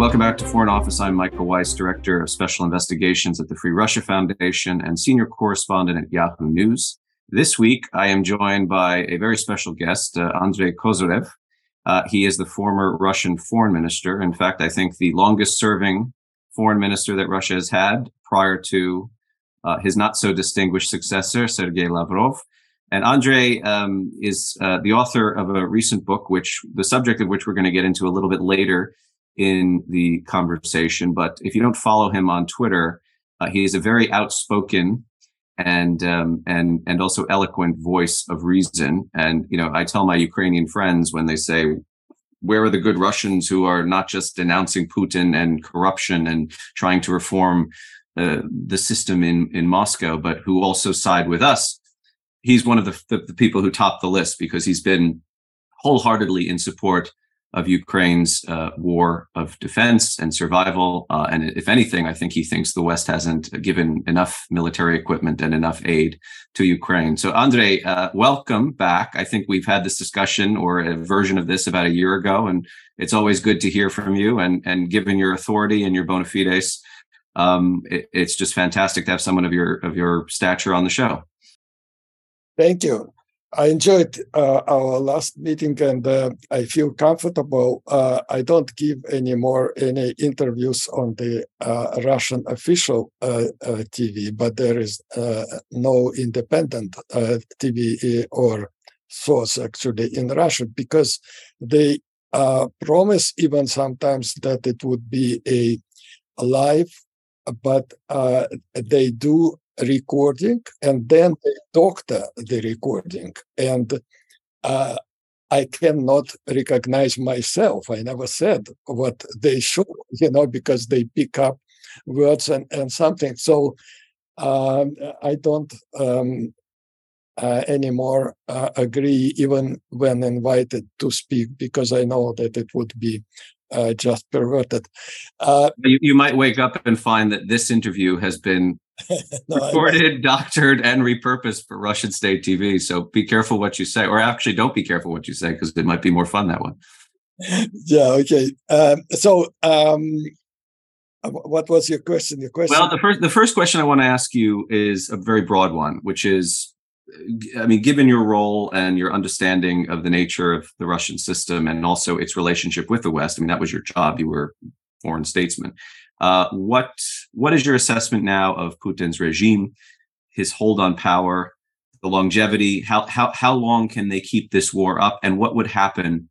Welcome back to Foreign Office. I'm Michael Weiss, Director of Special Investigations at the Free Russia Foundation and Senior Correspondent at Yahoo News. This week, I am joined by a very special guest, uh, Andrei Kozyrev. Uh, he is the former Russian foreign minister. In fact, I think the longest serving foreign minister that Russia has had prior to uh, his not so distinguished successor, Sergei Lavrov. And Andrei um, is uh, the author of a recent book, which the subject of which we're going to get into a little bit later in the conversation. But if you don't follow him on Twitter, uh, he is a very outspoken and um, and and also eloquent voice of reason. And you know, I tell my Ukrainian friends when they say, "Where are the good Russians who are not just denouncing Putin and corruption and trying to reform uh, the system in in Moscow, but who also side with us?" he's one of the, the, the people who top the list because he's been wholeheartedly in support of Ukraine's uh, war of defense and survival. Uh, and if anything, I think he thinks the West hasn't given enough military equipment and enough aid to Ukraine. So, Andrei, uh, welcome back. I think we've had this discussion or a version of this about a year ago, and it's always good to hear from you. And, and given your authority and your bona fides, um, it, it's just fantastic to have someone of your of your stature on the show. Thank you. I enjoyed uh, our last meeting and uh, I feel comfortable. Uh, I don't give any more any interviews on the uh, Russian official uh, uh, TV, but there is no independent TV or source actually in Russia because they promise even sometimes that it would be a live, but they do recording and then they doctor the recording. And uh, i cannot recognize myself. I never said what they show you know because they pick up words and, and something. So um, i don't um, uh, anymore uh, agree even when invited to speak because i know that it would be uh, just perverted. Uh, you, you, might wake up and find that this interview has been no, recorded, doctored, and repurposed for Russian state TV. So be careful what you say, or actually don't be careful what you say because it might be more fun that one. Yeah. Okay. Um, so, um, what was your question? Your question. Well, the first the first question I want to ask you is a very broad one, which is I mean, given your role and your understanding of the nature of the Russian system and also its relationship with the West, I mean, that was your job. You were foreign statesman. Uh, what what is your assessment now of Putin's regime, his hold on power, the longevity? How how how long can they keep this war up, and what would happen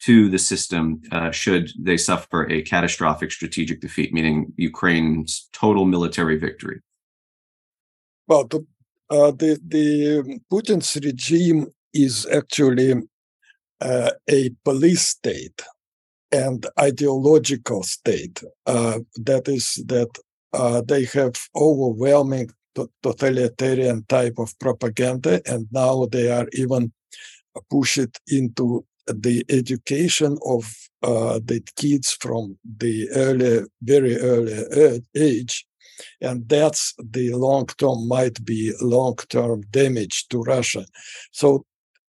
to the system uh, should they suffer a catastrophic strategic defeat, meaning Ukraine's total military victory? Well, the uh, the the Putin's regime is actually uh, a police state and ideological state. Uh, that is that uh, they have overwhelming totalitarian type of propaganda, and now they are even push it into the education of uh, the kids from the early, very early age and that's the long term might be long term damage to Russia. So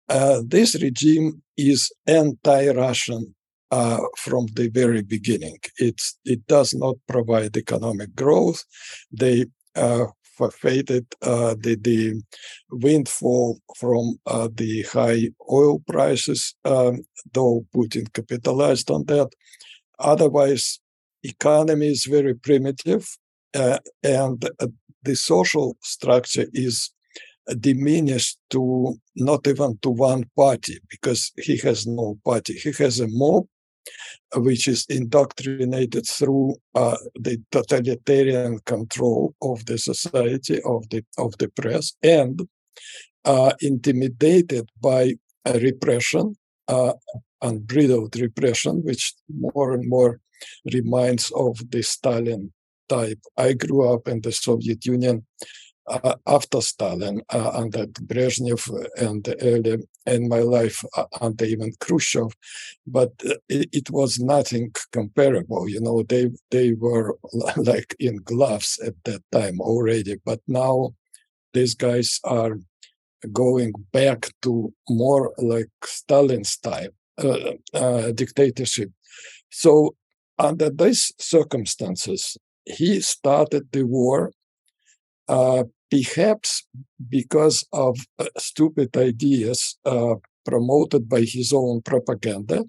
uh, this regime is anti-Russian uh, from the very beginning. It's it does not provide economic growth. They uh, forfeited uh, the the windfall from uh, the high oil prices, um, though Putin capitalized on that. Otherwise, economy is very primitive uh, and uh, the social structure is diminished to not even to one party because he has no party. He has a mob which is indoctrinated through uh, the totalitarian control of the society of the of the press and uh, intimidated by repression, uh, unbridled repression, which more and more reminds of the Stalin type. I grew up in the Soviet Union uh, after Stalin, uh, under Brezhnev, and early in my life uh, under even Khrushchev, but uh, it, it, was nothing comparable. You know, they they were like in gloves at that time already, but now these guys are going back to more like Stalin's uh, uh, dictatorship. So under these circumstances, he started the war, uh, perhaps because of uh, stupid ideas uh, promoted by his own propaganda.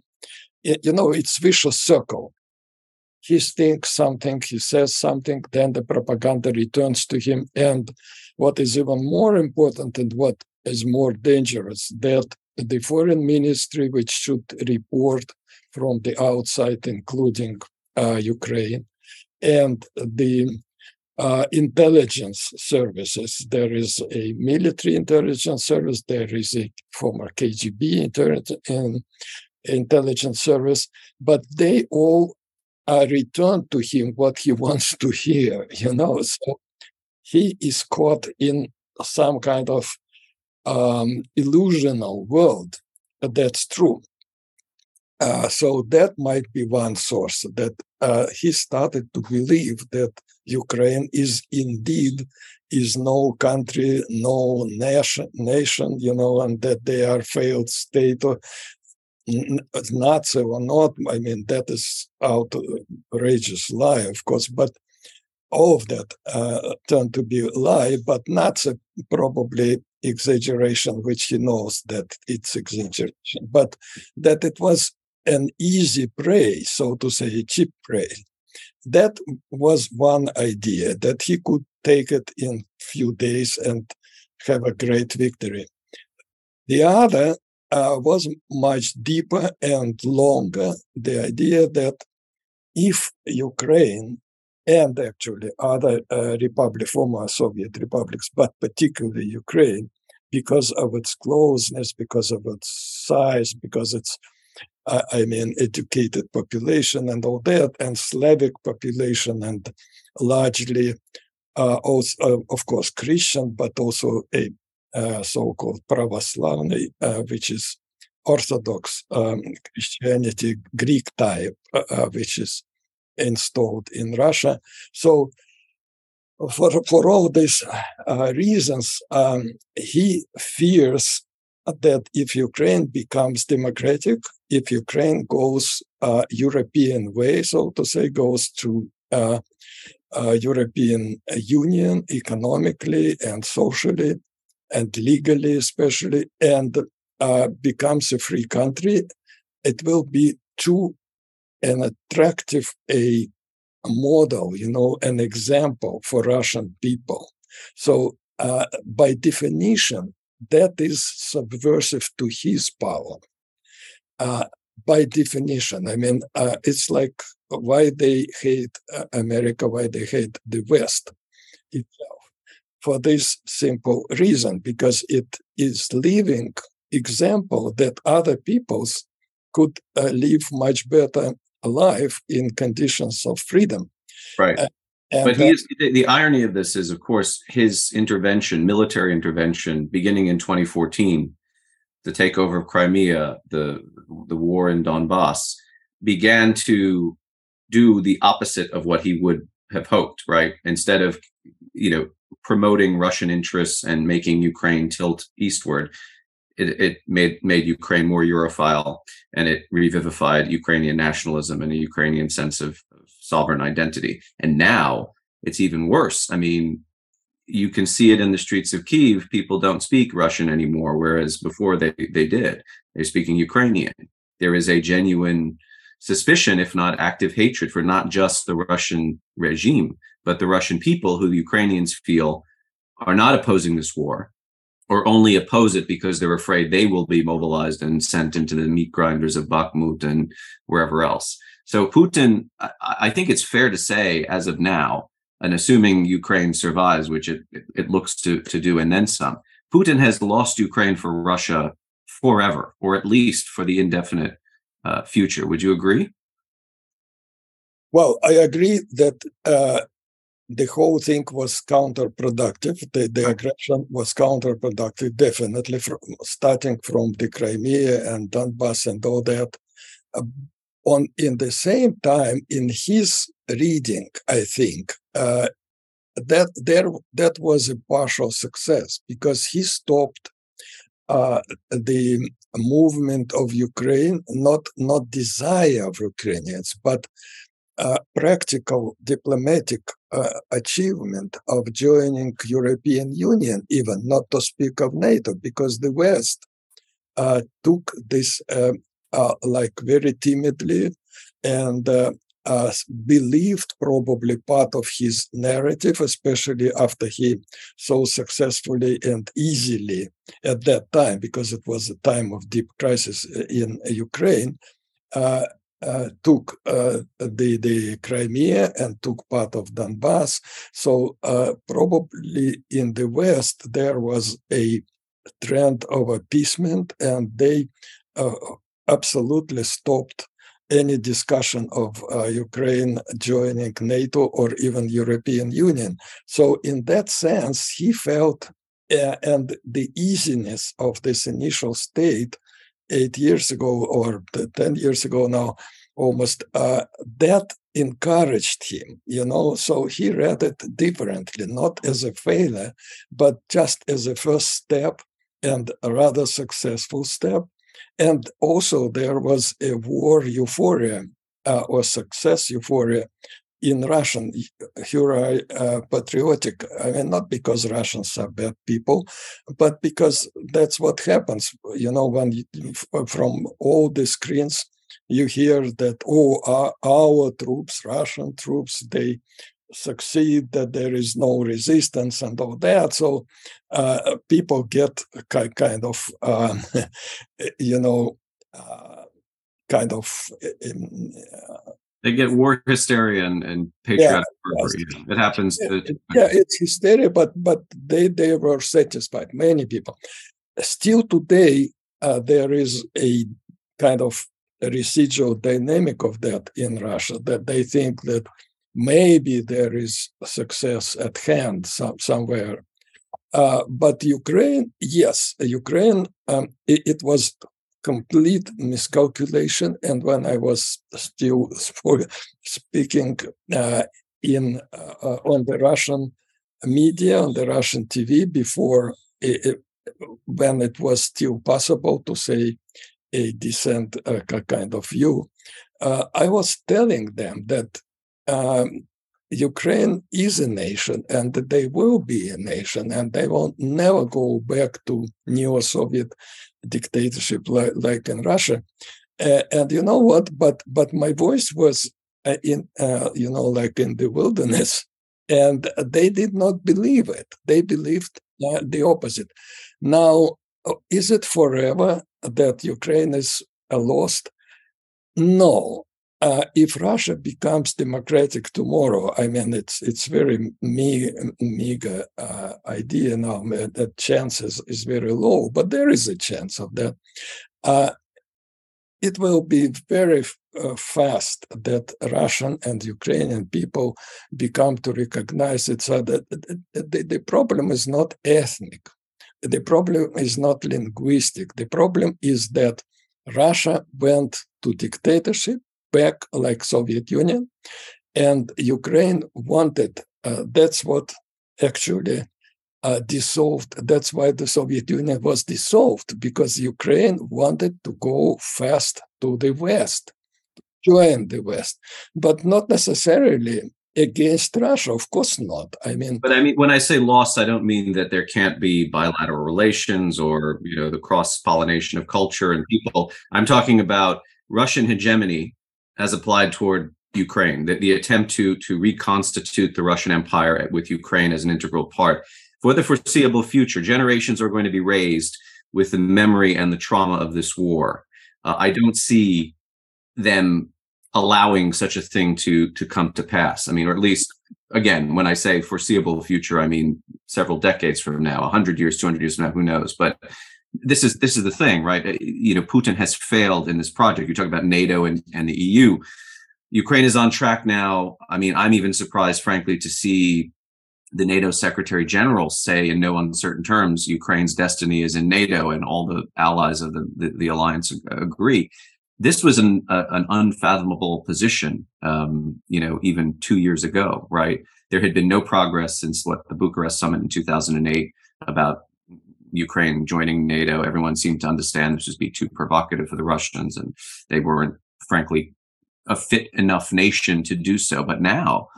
you know, it's vicious circle. He thinks something, he says something, then the propaganda returns to him. And what is even more important and what is more dangerous, that the foreign ministry, which should report from the outside, including uh, Ukraine, and the uh, intelligence services. There is a military intelligence service. There is a former KGB intelligence service, but they all uh, return to him what he wants to hear. You know, so he is caught in some kind of um, illusional world. That's true. Uh, so that might be one source that uh, he started to believe that Ukraine is indeed is no country, no nation, nation, you know, and that they are failed state or Nazi or not. I mean, that is outrageous lie, of course, but all of that uh, turned to be lie, but Nazi probably exaggeration, which he knows that it's exaggeration, but that it was an easy prey, so to say, a cheap prey. That was one idea that he could take it in few days and have a great victory. The other uh, was much deeper and longer. The idea that if Ukraine and actually other uh, republic, former Soviet republics, but particularly Ukraine, because of its closeness, because of its size, because it's I mean, educated population and all that, and Slavic population, and largely, uh, also, uh, of course, Christian, but also a uh, so-called pravoslavny, uh, which is Orthodox um, Christianity, Greek type, uh, uh, which is installed in Russia. So, for for all these reasons, um, he fears that if Ukraine becomes democratic, if Ukraine goes uh, European way, so to say, goes to uh, uh, European Union economically and socially and legally, especially, and uh, becomes a free country, it will be too an attractive a model, you know, an example for Russian people. So, uh, by definition, that is subversive to his power. Uh, by definition, I mean, uh, it's like why they hate uh, America, why they hate the West itself. For this simple reason, because it is living example that other peoples could uh, live much better life in conditions of freedom. Right. Uh, and but he is, the, the irony of this is, of course, his intervention, military intervention, beginning in 2014, the takeover of Crimea, the the war in Donbass, began to do the opposite of what he would have hoped. Right, instead of you know promoting Russian interests and making Ukraine tilt eastward, it, it made made Ukraine more Europhile and it revivified Ukrainian nationalism and a Ukrainian sense of sovereign identity. And now it's even worse. I mean, you can see it in the streets of Kiev. People don't speak Russian anymore, whereas before they they did. They're speaking Ukrainian. There is a genuine suspicion, if not active hatred, for not just the Russian regime, but the Russian people who the Ukrainians feel are not opposing this war or only oppose it because they're afraid they will be mobilized and sent into the meat grinders of Bakhmut and wherever else. So Putin, I, I think it's fair to say, as of now, and assuming Ukraine survives, which it, it looks to, to do, and then some, Putin has lost Ukraine for Russia forever, or at least for the indefinite uh, future. Would you agree? Well, I agree that uh, the whole thing was counterproductive. The, the aggression was counterproductive, definitely, from, starting from the Crimea and Donbass and all that. Uh, on in the same time, in his reading, I think uh, that there that was a partial success because he stopped uh, the movement of Ukraine, not not desire of Ukrainians, but uh, practical diplomatic uh, achievement of joining European Union, even not to speak of NATO, because the West uh, took this um, uh, like very timidly and uh, uh, believed probably part of his narrative, especially after he so successfully and easily at that time, because it was a time of deep crisis in Ukraine, uh, uh, took uh, the the Crimea and took part of Donbass. So uh, probably in the West there was a trend of appeasement, and they uh, absolutely stopped any discussion of uh, Ukraine joining NATO or even European Union. So in that sense, he felt uh, and the easiness of this initial state eight years ago or 10 years ago now almost uh, that encouraged him you know so he read it differently not as a failure but just as a first step and a rather successful step and also, there was a war euphoria uh, or success euphoria in Russian, hero uh, patriotic. I mean, not because Russians are bad people, but because that's what happens. You know, when you, from all the screens you hear that oh, our, our troops, Russian troops, they succeed, that there is no resistance and all that. So uh, people get kind of, um, you know, uh, kind of. Um, they get war hysteria and, and patriotic yeah, yes. It happens. Yeah, yeah, it's hysteria, but but they they were satisfied. Many people. Still today, uh, there is a kind of residual dynamic of that in Russia that they think that maybe there is success at hand some, somewhere. Uh, but Ukraine, yes, Ukraine, um, it, it, was complete miscalculation. And when I was still speaking uh, in uh, on the Russian media, on the Russian TV, before it, it, when it was still possible to say a decent uh, kind of view, uh, I was telling them that um, Ukraine is a nation and they will be a nation and they will never go back to neo-Soviet dictatorship like, like in Russia. Uh, and you know what? But but my voice was uh, in uh, you know like in the wilderness, and they did not believe it. They believed uh, the opposite. Now, uh, is it forever that Ukraine is lost? No, uh, if Russia becomes democratic tomorrow, I mean, it's it's very me- meager uh, idea now. That chance is, is very low, but there is a chance of that. Uh, it will be very uh, fast that Russian and Ukrainian people become to recognize. So that the, the problem is not ethnic. The problem is not linguistic. The problem is that Russia went to dictatorship back like Soviet Union, and Ukraine wanted. Uh, that's what actually uh, dissolved. That's why the Soviet Union was dissolved because Ukraine wanted to go fast to the West, join the West, but not necessarily against Russia. Of course not. I mean, but I mean, when I say lost, I don't mean that there can't be bilateral relations or you know the cross pollination of culture and people. I'm talking about Russian hegemony has applied toward Ukraine, the, the attempt to to reconstitute the Russian Empire with Ukraine as an integral part. For the foreseeable future, generations are going to be raised with the memory and the trauma of this war. Uh, I don't see them allowing such a thing to to come to pass. I mean, or at least again, when I say foreseeable future, I mean several decades from now, 100 years, 200 years from now, who knows? But this is this is the thing, right? Uh, you know, Putin has failed in this project. You talk about NATO and, and the EU. Ukraine is on track now. I mean, I'm even surprised, frankly, to see the NATO Secretary General say in no uncertain terms Ukraine's destiny is in NATO, and all the allies of the the, the alliance agree. This was an uh, an unfathomable position, um, you know, even two years ago, right? There had been no progress since what the Bucharest summit in 2008 about Ukraine joining NATO, everyone seemed to understand this would be too provocative for the Russians, and they weren't, frankly, a fit enough nation to do so. But now,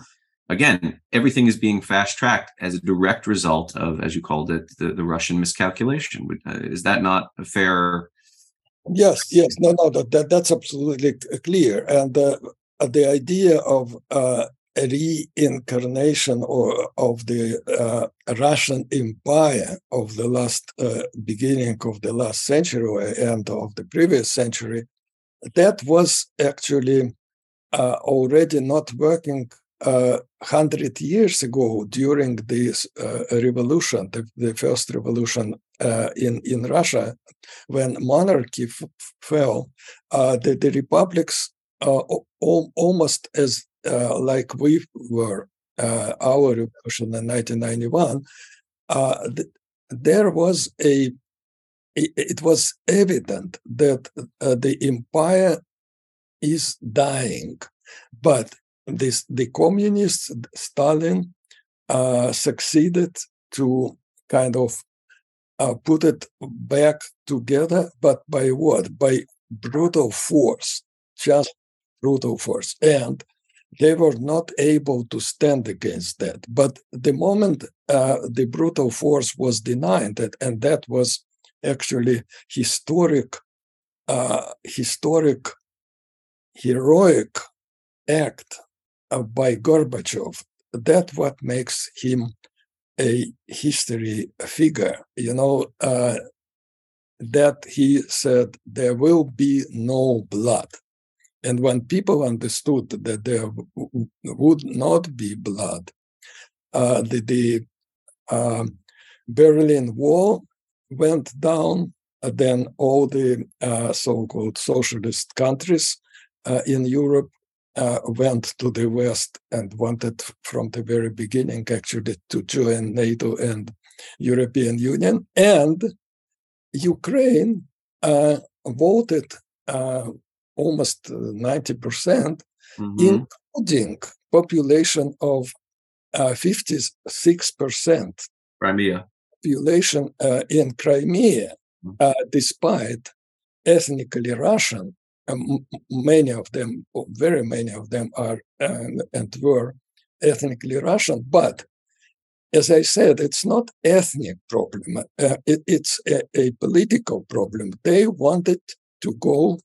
again, everything is being fast tracked as a direct result of, as you called it, the, the Russian miscalculation. Uh, is that not a fair? Yes, yes, no, no, that, that that's absolutely clear. And uh, the idea of uh, reincarnation or of the uh, Russian Empire of the last uh, beginning of the last century or end of the previous century, that was actually uh, already not working uh, hundred years ago during this uh, revolution, the, the, first revolution uh, in in Russia, when monarchy fell, the, the republics almost as uh, like we were uh, our revolution in 1991, uh, th- there was a it, it was evident that the empire is dying, but this the communists Stalin succeeded to kind of uh, put it back together, but by what? By brutal force, just brutal force. And they were not able to stand against that. But the moment uh, the brutal force was denied, that, and that was actually historic, uh, historic, heroic act uh, by Gorbachev. That what makes him a history figure. You know uh, that he said there will be no blood and when people understood that there would not be blood, uh, the, the uh, Berlin Wall went down. Uh, then all the uh, so-called socialist countries uh, in Europe uh, went to the West and wanted from the very beginning actually to join NATO and European Union. And Ukraine voted almost 90%, uh, mm-hmm. including population of uh, 56% Crimea. population uh, in Crimea, mm-hmm. uh, despite ethnically Russian. Um, many of them, very many of them are and, and were ethnically Russian, but as I said, it's not ethnic problem. Uh, it, it's a, a, political problem. They wanted to go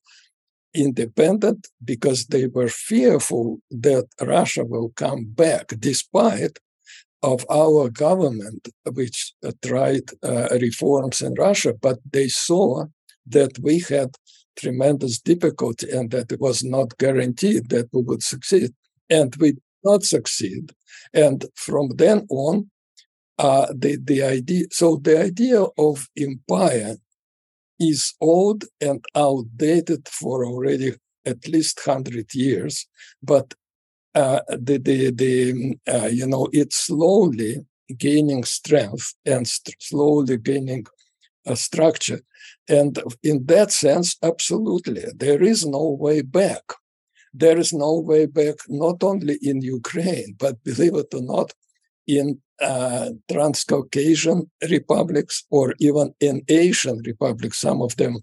independent because they were fearful that Russia will come back, despite of our government, which uh, tried uh, reforms in Russia, but they saw that we had tremendous difficulty and that it was not guaranteed that we would succeed. And we did not succeed. And from then on, uh, the, the idea, so the idea of empire is old and outdated for already at least 100 years but uh, the, the, the uh, you know it's slowly gaining strength and st- slowly gaining a structure. And in that sense absolutely there is no way back. There is no way back not only in ukraine but believe it or not in uh, Transcaucasian republics or even in Asian republics, some of them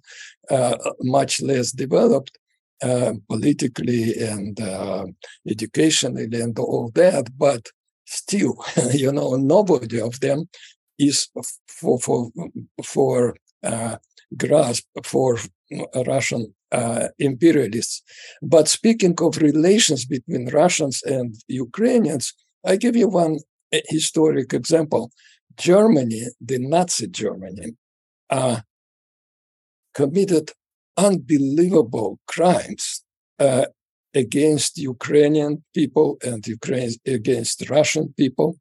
uh, much less developed uh, politically and uh, educationally and all that, but still, you know, nobody of them is for for for uh, grasp for Russian uh, imperialists. But speaking of relations between Russians and Ukrainians, I give you one historic example. Germany, the Nazi Germany, uh, committed unbelievable crimes uh, against Ukrainian people and Ukraine against Russian people.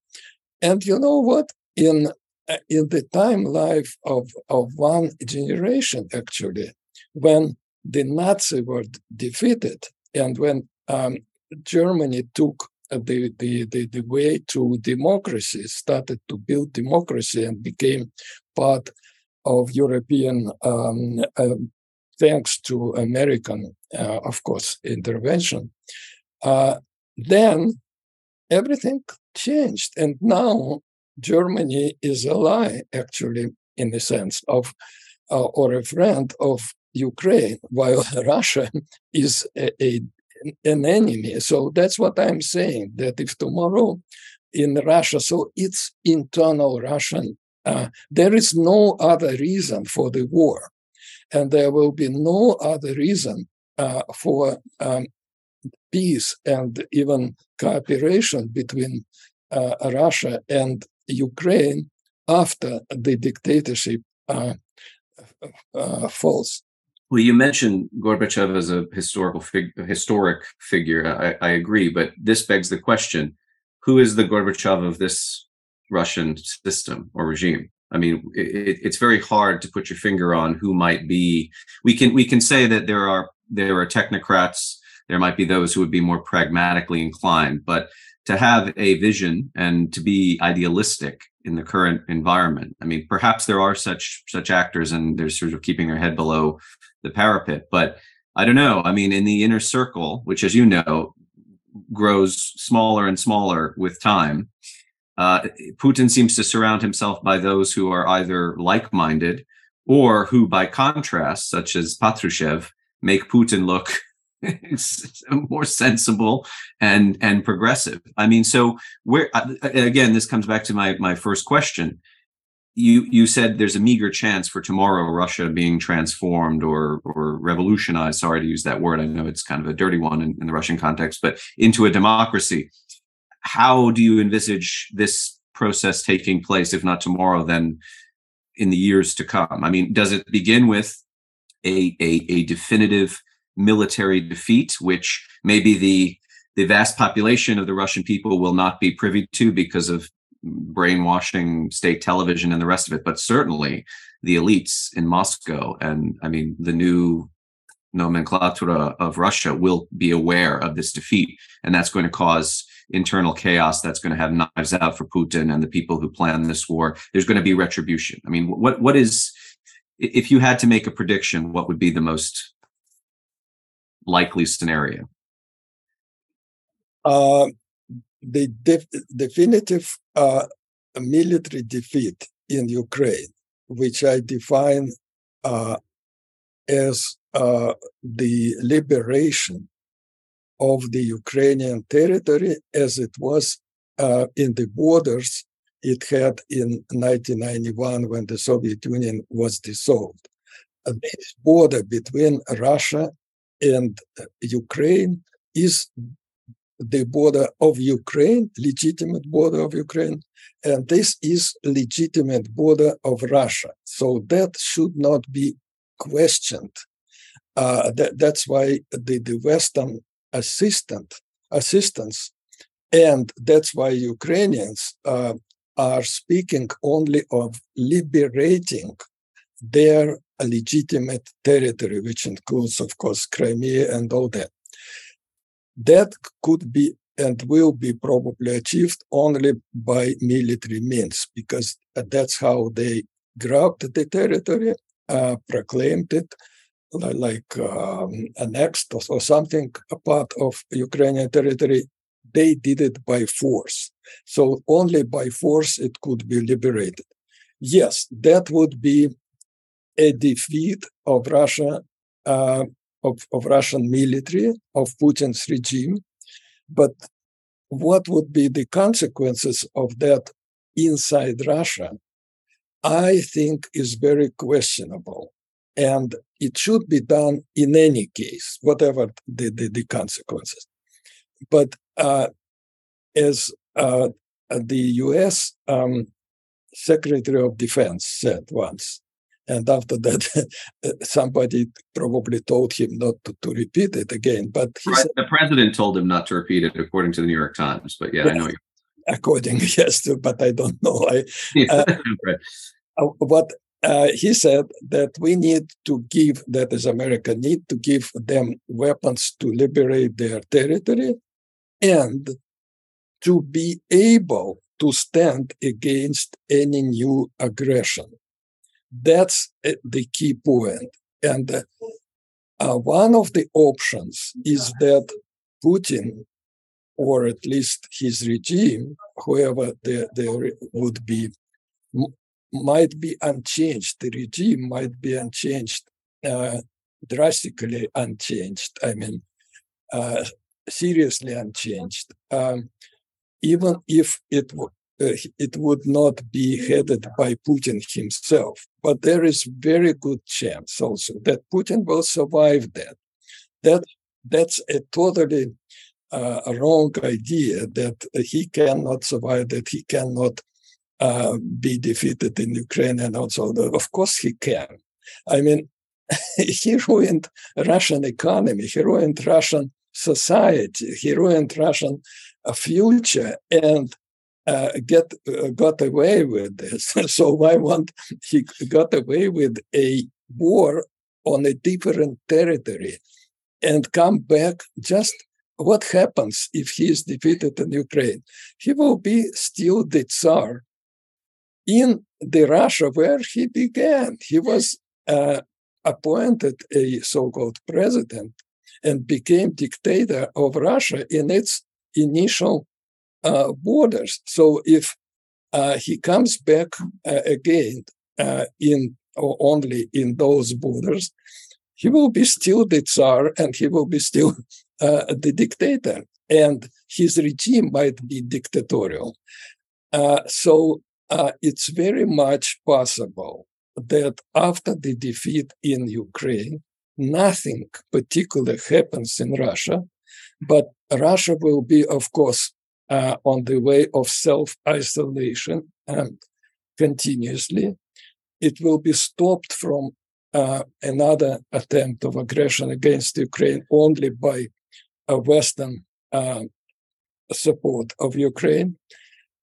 And you know what? In uh, in the time life of, of one generation, actually, when the Nazis were defeated and when um, Germany took the, the, the, the way to democracy, started to build democracy and became part of European, um, uh, thanks to American, uh, of course, intervention. Uh, then everything changed. And now Germany is a ally, actually, in the sense of, uh, or a friend of Ukraine, while Russia is a, a an enemy. So that's what I'm saying. That if tomorrow in Russia, so it's internal Russian. Uh, there is no other reason for the war, and there will be no other reason uh, for um, peace and even cooperation between uh, Russia and Ukraine after the dictatorship uh, uh, falls. Well, you mentioned Gorbachev as a historical fig- historic figure. I, I, agree, but this begs the question: Who is the Gorbachev of this Russian system or regime? I mean, it, it's very hard to put your finger on who might be. We can we can say that there are there are technocrats. There might be those who would be more pragmatically inclined, but to have a vision and to be idealistic in the current environment. I mean, perhaps there are such such actors, and they're sort of keeping their head below the parapet. But I don't know. I mean, in the inner circle, which, as you know, grows smaller and smaller with time, uh, Putin seems to surround himself by those who are either like-minded or who, by contrast, such as Patrushev, make Putin look more sensible and and progressive. I mean, so where uh, again, this comes back to my my first question. You you said there's a meager chance for tomorrow Russia being transformed or or revolutionized. Sorry to use that word. I know it's kind of a dirty one in, in the Russian context, but into a democracy. How do you envisage this process taking place, if not tomorrow, then in the years to come? I mean, does it begin with a, a, a definitive military defeat, which maybe the the vast population of the Russian people will not be privy to because of brainwashing state television and the rest of it, but certainly the elites in Moscow and I mean the new nomenclatura of Russia will be aware of this defeat, and that's going to cause internal chaos. That's going to have knives out for Putin and the people who plan this war. There's going to be retribution. I mean, what what is if you had to make a prediction, what would be the most likely scenario? Uh, the def- definitive uh, military defeat in Ukraine, which I define uh, as uh, the liberation of the Ukrainian territory as it was uh, in the borders it had in 1991 when the Soviet Union was dissolved. this border between Russia and Ukraine is the border of Ukraine, legitimate border of Ukraine, and this is legitimate border of Russia. So that should not be questioned. Uh, that, that's why the, the Western assistant assistance, and that's why Ukrainians uh, are speaking only of liberating their legitimate territory, which includes, of course, Crimea and all that. That could be and will be probably achieved only by military means, because that's how they grabbed the territory, uh, proclaimed it like um, annexed or, or something, a part of Ukrainian territory. They did it by force. So only by force it could be liberated. Yes, that would be a defeat of Russia, uh, of, of Russian military, of Putin's regime. But what would be the consequences of that inside Russia? I think is very questionable. And it should be done in any case, whatever the, the, the consequences. But uh, as uh, the US um, Secretary of Defense said once, and after that, somebody probably told him not to, to repeat it again. But right. said, the president told him not to repeat it, according to the New York Times. But yeah, I know. You according, yes, to, but I don't know. I, uh, right. uh, what uh, he said that we need to give, that as America need to give them weapons to liberate their territory and to be able to stand against any new aggression. That's the key point. And uh, one of the options is that Putin, or at least his regime, whoever there, there would be, m- might be unchanged. The regime might be unchanged, uh, drastically unchanged. I mean, uh, seriously unchanged, um, even if it w- uh, it would not be headed by Putin himself. But there is very good chance also that Putin will survive that. That that's a totally uh, wrong idea that he cannot survive, that he cannot uh, be defeated in Ukraine, and also, of course, he can. I mean, he ruined Russian economy, he ruined Russian society, he ruined Russian uh, future, and uh, get uh, got away with this. so why want he got away with a war on a different territory and come back just what happens if he is defeated in Ukraine? He will be still the Tsar in the Russia where he began. He was uh, appointed a so-called president and became dictator of Russia in its initial uh, borders. So if uh, he comes back uh, again uh, in only in those borders, he will be still the Tsar and he will be still uh, the dictator, and his regime might be dictatorial. Uh, so it's very much possible that after the defeat in Ukraine, nothing particular happens in Russia, but Russia will be, of course, uh, on the way of self isolation and continuously. It will be stopped from uh, another attempt of aggression against Ukraine only by a Western uh, support of Ukraine.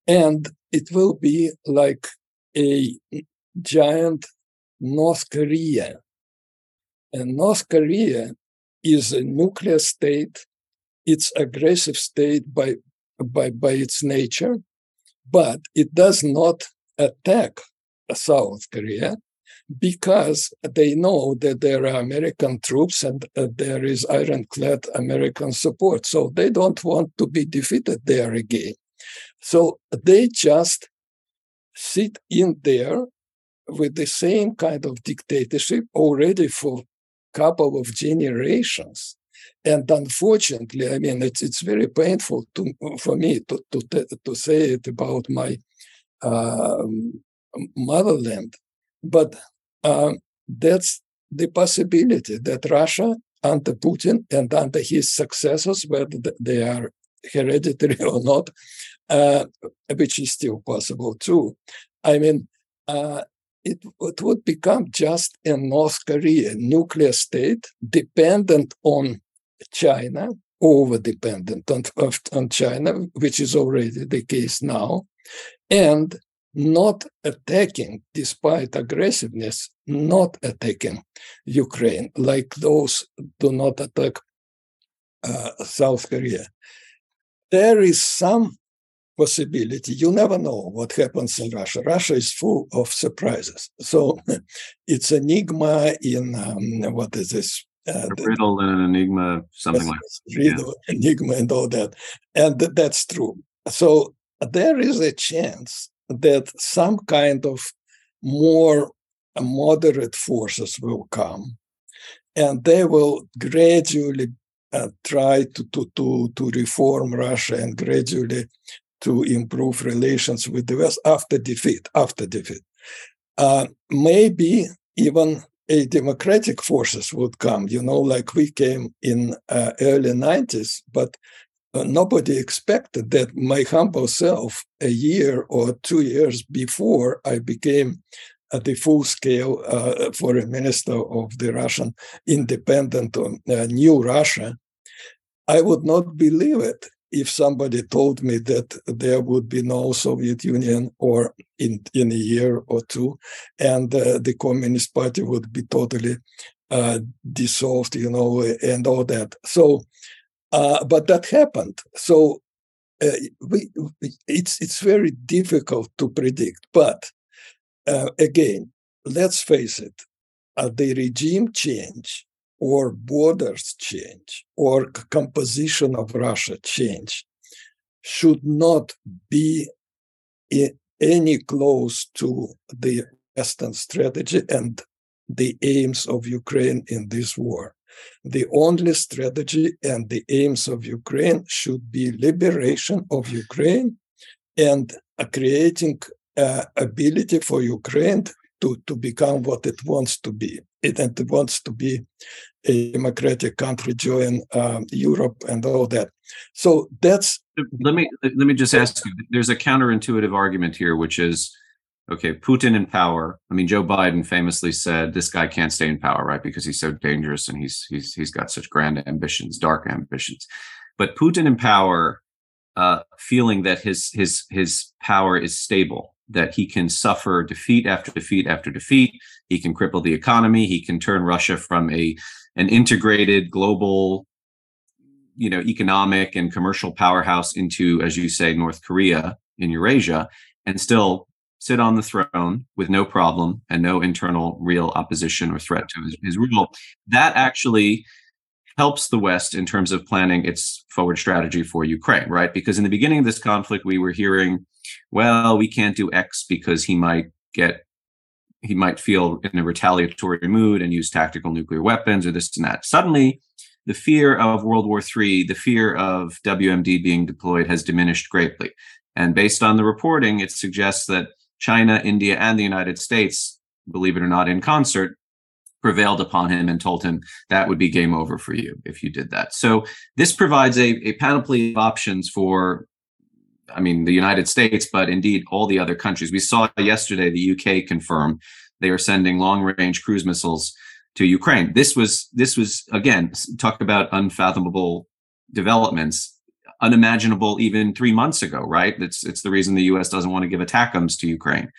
And it will be like a giant North Korea. And North Korea is a nuclear state. It's aggressive state by by, by its nature, but it does not attack South Korea because they know that there are American troops and uh, there is ironclad American support. So they don't want to be defeated there again. So they just sit in there with the same kind of dictatorship already for a couple of generations. And unfortunately, I mean, it's it's very painful to, for me to, to, to say it about my um, motherland, but um, that's the possibility that Russia under Putin and under his successors, whether they are hereditary or not, uh, which is still possible too. I mean, uh, it, it would become just a North Korea nuclear state dependent on China, over dependent on, on China, which is already the case now, and not attacking, despite aggressiveness, not attacking Ukraine, like those do not attack uh, South Korea. There is some possibility. You never know what happens in Russia. Russia is full of surprises. So it's enigma in um, what is this uh, a riddle and an enigma, something like that. riddle, yeah. enigma, and all that, and th- that's true. So there is a chance that some kind of more moderate forces will come, and they will gradually uh, try to, to to to reform Russia and gradually to improve relations with the West after defeat. After defeat, uh, maybe even a democratic forces would come, you know, like we came in uh, early 90s, but uh, nobody expected that my humble self, a year or two years before I became uh, the full-scale uh, foreign minister of the Russian independent uh, new Russia, I would not believe it if somebody told me that there would be no Soviet Union or in in a year or two, and uh, the Communist Party would be totally uh, dissolved, you know, and all that. So, uh, but that happened. So, uh, we it's it's very difficult to predict. But uh, again, let's face it, uh, the regime change or borders change or composition of Russia change should not be any close to the Western strategy and the aims of Ukraine in this war. the only strategy and the aims of Ukraine should be liberation of Ukraine and creating uh, ability for Ukraine to, to become what it wants to be. It, it wants to be a democratic country, join um, Europe and all that. So that's. Let me let me just ask you. There's a counterintuitive argument here, which is, okay, Putin in power. I mean, Joe Biden famously said this guy can't stay in power, right? Because he's so dangerous and he's he's he's got such grand ambitions, dark ambitions. But Putin in power, uh, feeling that his his his power is stable that he can suffer defeat after defeat after defeat. He can cripple the economy. He can turn Russia from a an integrated global, you know, economic and commercial powerhouse into, as you say, North Korea in Eurasia, and still sit on the throne with no problem and no internal real opposition or threat to his, his rule. That actually helps the West in terms of planning its forward strategy for Ukraine, right? Because in the beginning of this conflict, we were hearing, well, we can't do X because he might get, he might feel in a retaliatory mood and use tactical nuclear weapons or this and that. Suddenly, the fear of World War III, the fear of WMD being deployed has diminished greatly. And based on the reporting, it suggests that China, India, and the United States, believe it or not, in concert, prevailed upon him and told him that would be game over for you if you did that. So this provides a, a panoply of options for, I mean, the United States, but indeed all the other countries. We saw yesterday the UK confirm they are sending long range cruise missiles to Ukraine. This was this was again talk about unfathomable developments, unimaginable even three months ago. Right? It's it's the reason the U.S. doesn't want to give ATACMS to Ukraine.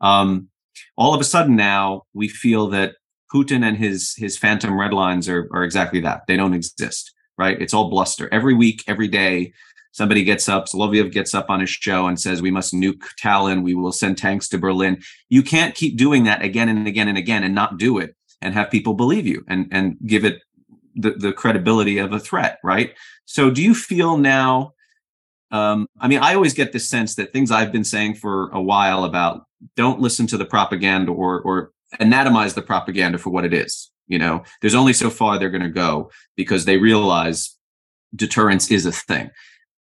Um, all of a sudden now we feel that Putin and his his phantom red lines are are exactly that. They don't exist, right? It's all bluster. Every week, every day, somebody gets up, Soloviev gets up on his show and says, "We must nuke Tallinn. We will send tanks to Berlin." You can't keep doing that again and again and again and not do it and have people believe you and and give it the, the credibility of a threat, right? So, do you feel now? Um, I mean, I always get this sense that things I've been saying for a while about don't listen to the propaganda or or anatomize the propaganda for what it is. You know, there's only so far they're going to go because they realize deterrence is a thing.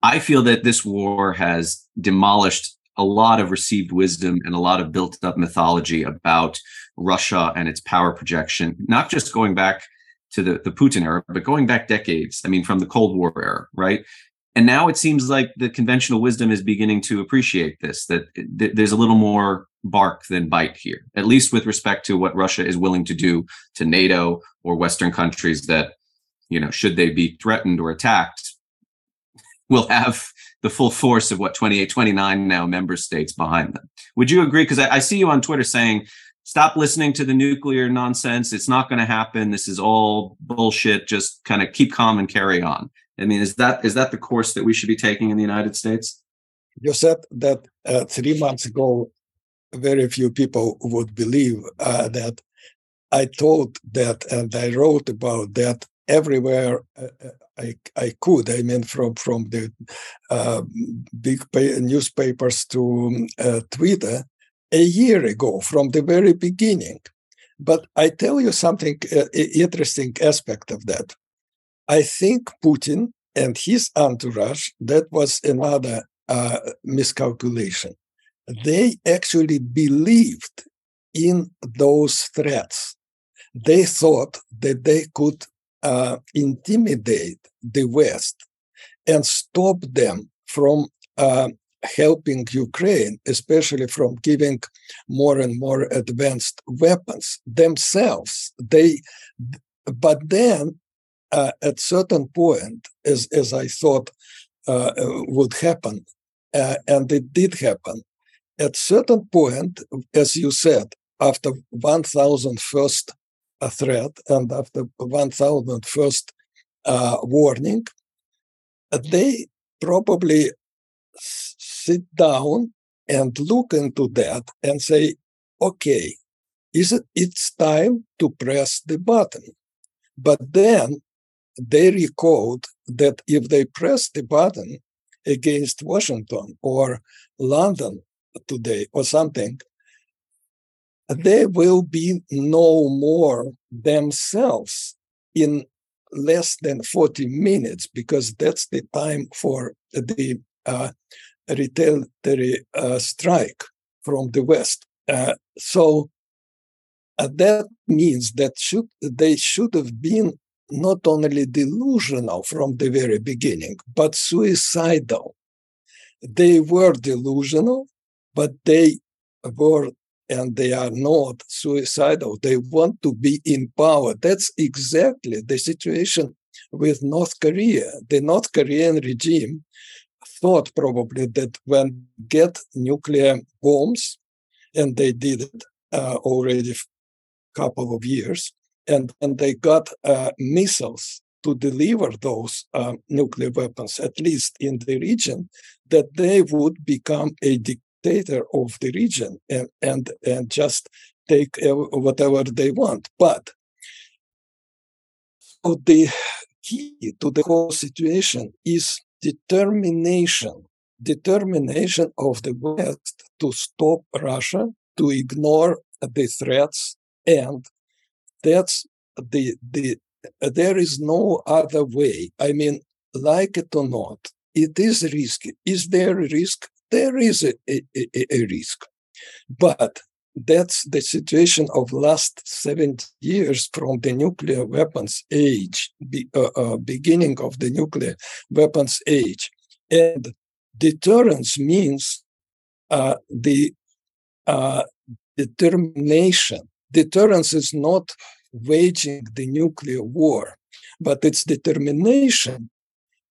I feel that this war has demolished a lot of received wisdom and a lot of built up mythology about Russia and its power projection, not just going back to the, the Putin era, but going back decades. I mean, from the Cold War era, right? And now it seems like the conventional wisdom is beginning to appreciate this, that th- there's a little more bark than bite here, at least with respect to what Russia is willing to do to NATO or Western countries that, you know, should they be threatened or attacked, will have the full force of what 28, 29 now member states behind them. Would you agree? Because I, I see you on Twitter saying, stop listening to the nuclear nonsense. It's not going to happen. This is all bullshit. Just kind of keep calm and carry on. I mean, is that is that the course that we should be taking in the United States? You said that uh, three months ago, very few people would believe uh, that I thought that and I wrote about that everywhere uh, uh I, I could. I mean, from from the uh, big newspapers to uh, Twitter a year ago, from the very beginning. But I tell you something interesting aspect of that. I think Putin and his entourage, that was another uh, miscalculation. They actually believed in those threats. They thought that they could uh, intimidate the West and stop them from uh, helping Ukraine, especially from giving more and more advanced weapons themselves. They, but then uh, at certain point, as as I thought uh, would happen, uh, and it did happen. At certain point, as you said, after 1,000 first uh, threat and after 1,000 first uh, warning, they probably sit down and look into that and say, okay, is it it's time to press the button? But then they recalled that if they press the button against Washington or London today or something, they will be no more themselves in less than 40 minutes because that's the time for the uh, retaliatory uh, strike from the West. Uh, so uh, that means that should they should have been not only delusional from the very beginning, but suicidal. They were delusional, but they were and they are not suicidal. They want to be in power. That's exactly the situation with North Korea. The North Korean regime thought probably that when get nuclear bombs, and they did it uh, already a couple of years, and, and they got uh, missiles to deliver those uh, nuclear weapons, at least in the region, that they would become a dictator of the region and, and, and just take whatever they want. But so the key to the whole situation is determination, determination of the West to stop Russia, to ignore the threats, and that's the the there is no other way. I mean, like it or not, it is risky. Is there a risk? There is a, a, a risk, but that's the situation of last 70 years from the nuclear weapons age uh, uh, beginning of the nuclear weapons age and deterrence means uh, the uh, determination deterrence is not waging the nuclear war but it's determination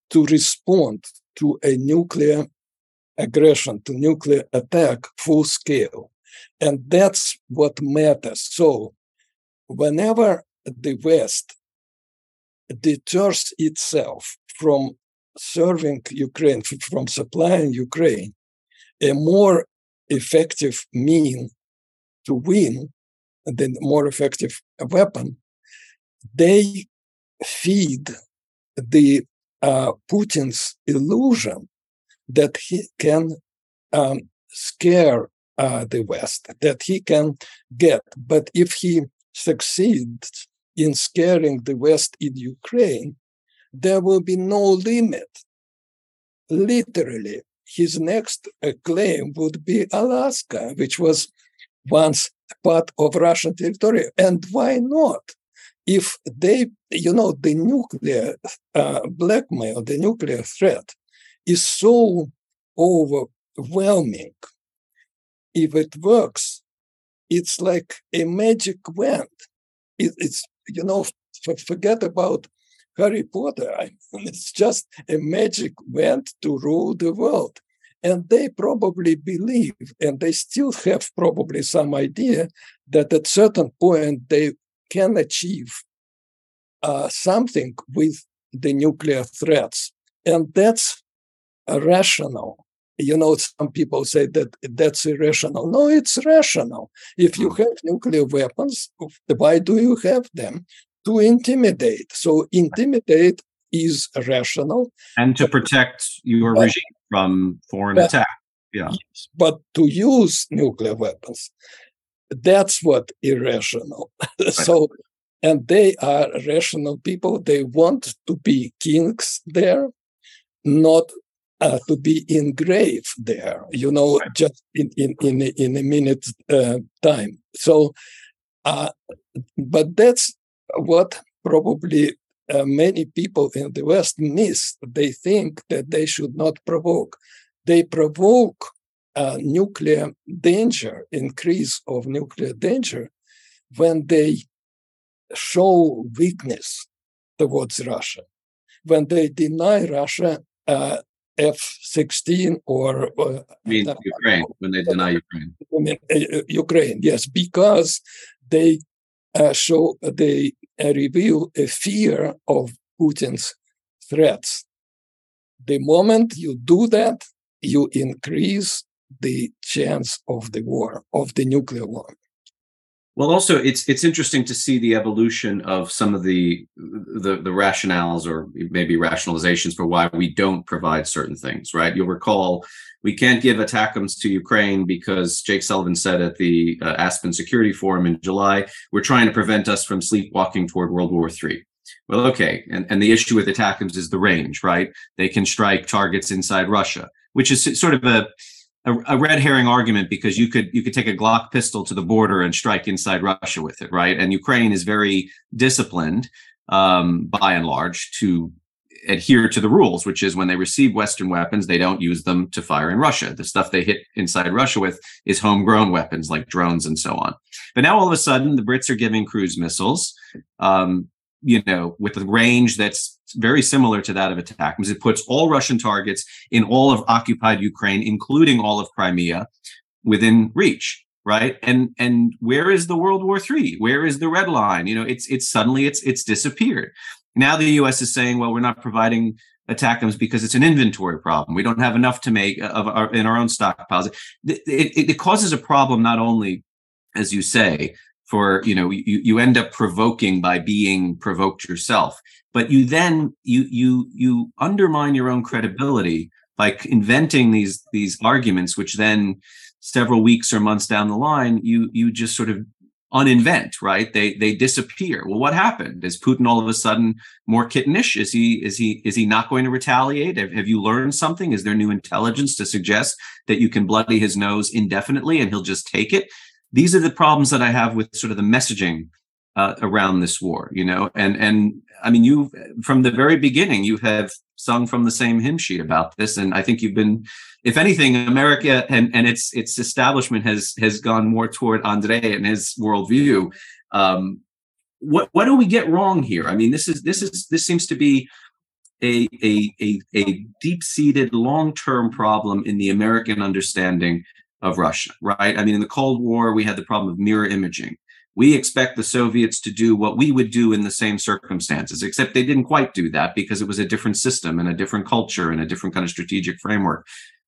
to respond to a nuclear aggression to nuclear attack full scale and that's what matters. So, whenever the West deters itself from serving Ukraine, from supplying Ukraine, a more effective mean to win, the more effective weapon, they feed the uh, Putin's illusion that he can um, scare uh, the West that he can get. But if he succeeds in scaring the West in Ukraine, there will be no limit. Literally, his next uh, claim would be Alaska, which was once part of Russian territory. And why not? If they, you know, the nuclear uh, blackmail, the nuclear threat is so overwhelming if it works, it's like a magic wand. It, it's, you know, forget about Harry Potter. I mean, it's just a magic wand to rule the world. And they probably believe, and they still have probably some idea that at certain point they can achieve uh, something with the nuclear threats. And that's rational you know, some people say that that's irrational. No, it's rational. If you hmm. have nuclear weapons, why do you have them? To intimidate. So intimidate is rational. And to protect your regime from foreign but, attack. Yeah. But to use nuclear weapons, that's what irrational. Right. so and they are rational people. They want to be kings there, not uh, to be engraved there, you know, right. just in, in, in, in a minute uh, time. So, uh, but that's what probably uh, many people in the West miss. They think that they should not provoke. They provoke uh, nuclear danger, increase of nuclear danger, when they show weakness towards Russia, when they deny Russia uh, F-16 or uh, mean Ukraine when they deny Ukraine. Uh, Ukraine, yes, because they uh, show they uh, reveal a fear of Putin's threats. The moment you do that, you increase the chance of the war, of the nuclear war. Well, also it's it's interesting to see the evolution of some of the the the rationales or maybe rationalizations for why we don't provide certain things. Right? You'll recall we can't give ATACMS to Ukraine because Jake Sullivan said at the uh, Aspen Security Forum in July, we're trying to prevent us from sleepwalking toward World War III. Well, okay. And, and the issue with ATACMS is the range, right? They can strike targets inside Russia, which is sort of a, a, a, red herring argument because you could you could take a Glock pistol to the border and strike inside Russia with it, right? And Ukraine is very disciplined um, by and large to adhere to the rules, which is when they receive Western weapons, they don't use them to fire in Russia. The stuff they hit inside Russia with is homegrown weapons like drones and so on. But now all of a sudden, the Brits are giving cruise missiles, um, you know, with a range that's very similar to that of ATACMS. It puts all Russian targets in all of occupied Ukraine, including all of Crimea, within reach right and and where is the world war three where is the red line you know it's it's suddenly it's it's disappeared now the U.S. is saying, well, we're not providing ATACMS because it's an inventory problem. We don't have enough to make uh, of our, in our own stockpiles. It, it, it causes a problem not only, as you say, for you know you, you end up provoking by being provoked yourself, but you then you you you undermine your own credibility by inventing these these arguments, which then several weeks or months down the line you you just sort of uninvent, right? They they disappear. Well, what happened? Is Putin all of a sudden more kittenish? Is he is he is he not going to retaliate? Have, have you learned something? Is there new intelligence to suggest that you can bloody his nose indefinitely and he'll just take it? These are the problems that I have with sort of the messaging uh, around this war, you know, and and I mean, you from the very beginning, you have sung from the same hymn sheet about this, and I think you've been if anything, America and, and its its establishment has has gone more toward Andrei and his worldview. Um, what what do we get wrong here? I mean, this is this is this seems to be a a a, a deep seated long term problem in the American understanding of Russia. Right? I mean, in the Cold War, we had the problem of mirror imaging. We expect the Soviets to do what we would do in the same circumstances, except they didn't quite do that because it was a different system and a different culture and a different kind of strategic framework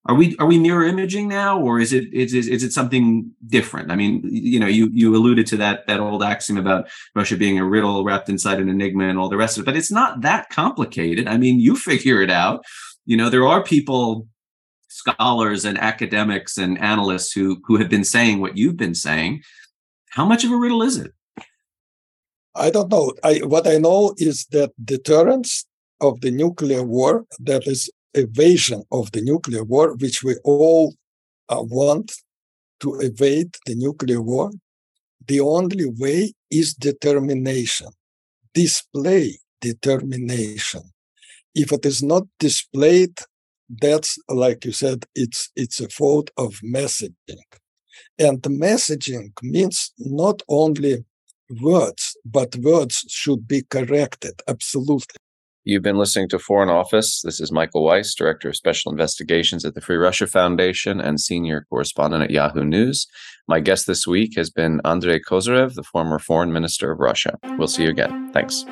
are we are we mirror imaging now or is it is, is, is it something different i mean you know you you alluded to that that old axiom about russia being a riddle wrapped inside an enigma and all the rest of it but it's not that complicated i mean you figure it out you know there are people scholars and academics and analysts who who have been saying what you've been saying how much of a riddle is it i don't know I, what i know is that deterrence of the nuclear war that is evasion of the nuclear war, which we all uh, want to evade the nuclear war, the only way is determination. Display determination. If it is not displayed, that's like you said, it's it's a fault of messaging. And messaging means not only words, but words should be corrected. Absolutely. You've been listening to Foreign Office. This is Michael Weiss, Director of Special Investigations at the Free Russia Foundation and Senior Correspondent at Yahoo News. My guest this week has been Andrei Kozyrev, the former Foreign Minister of Russia. We'll see you again. Thanks.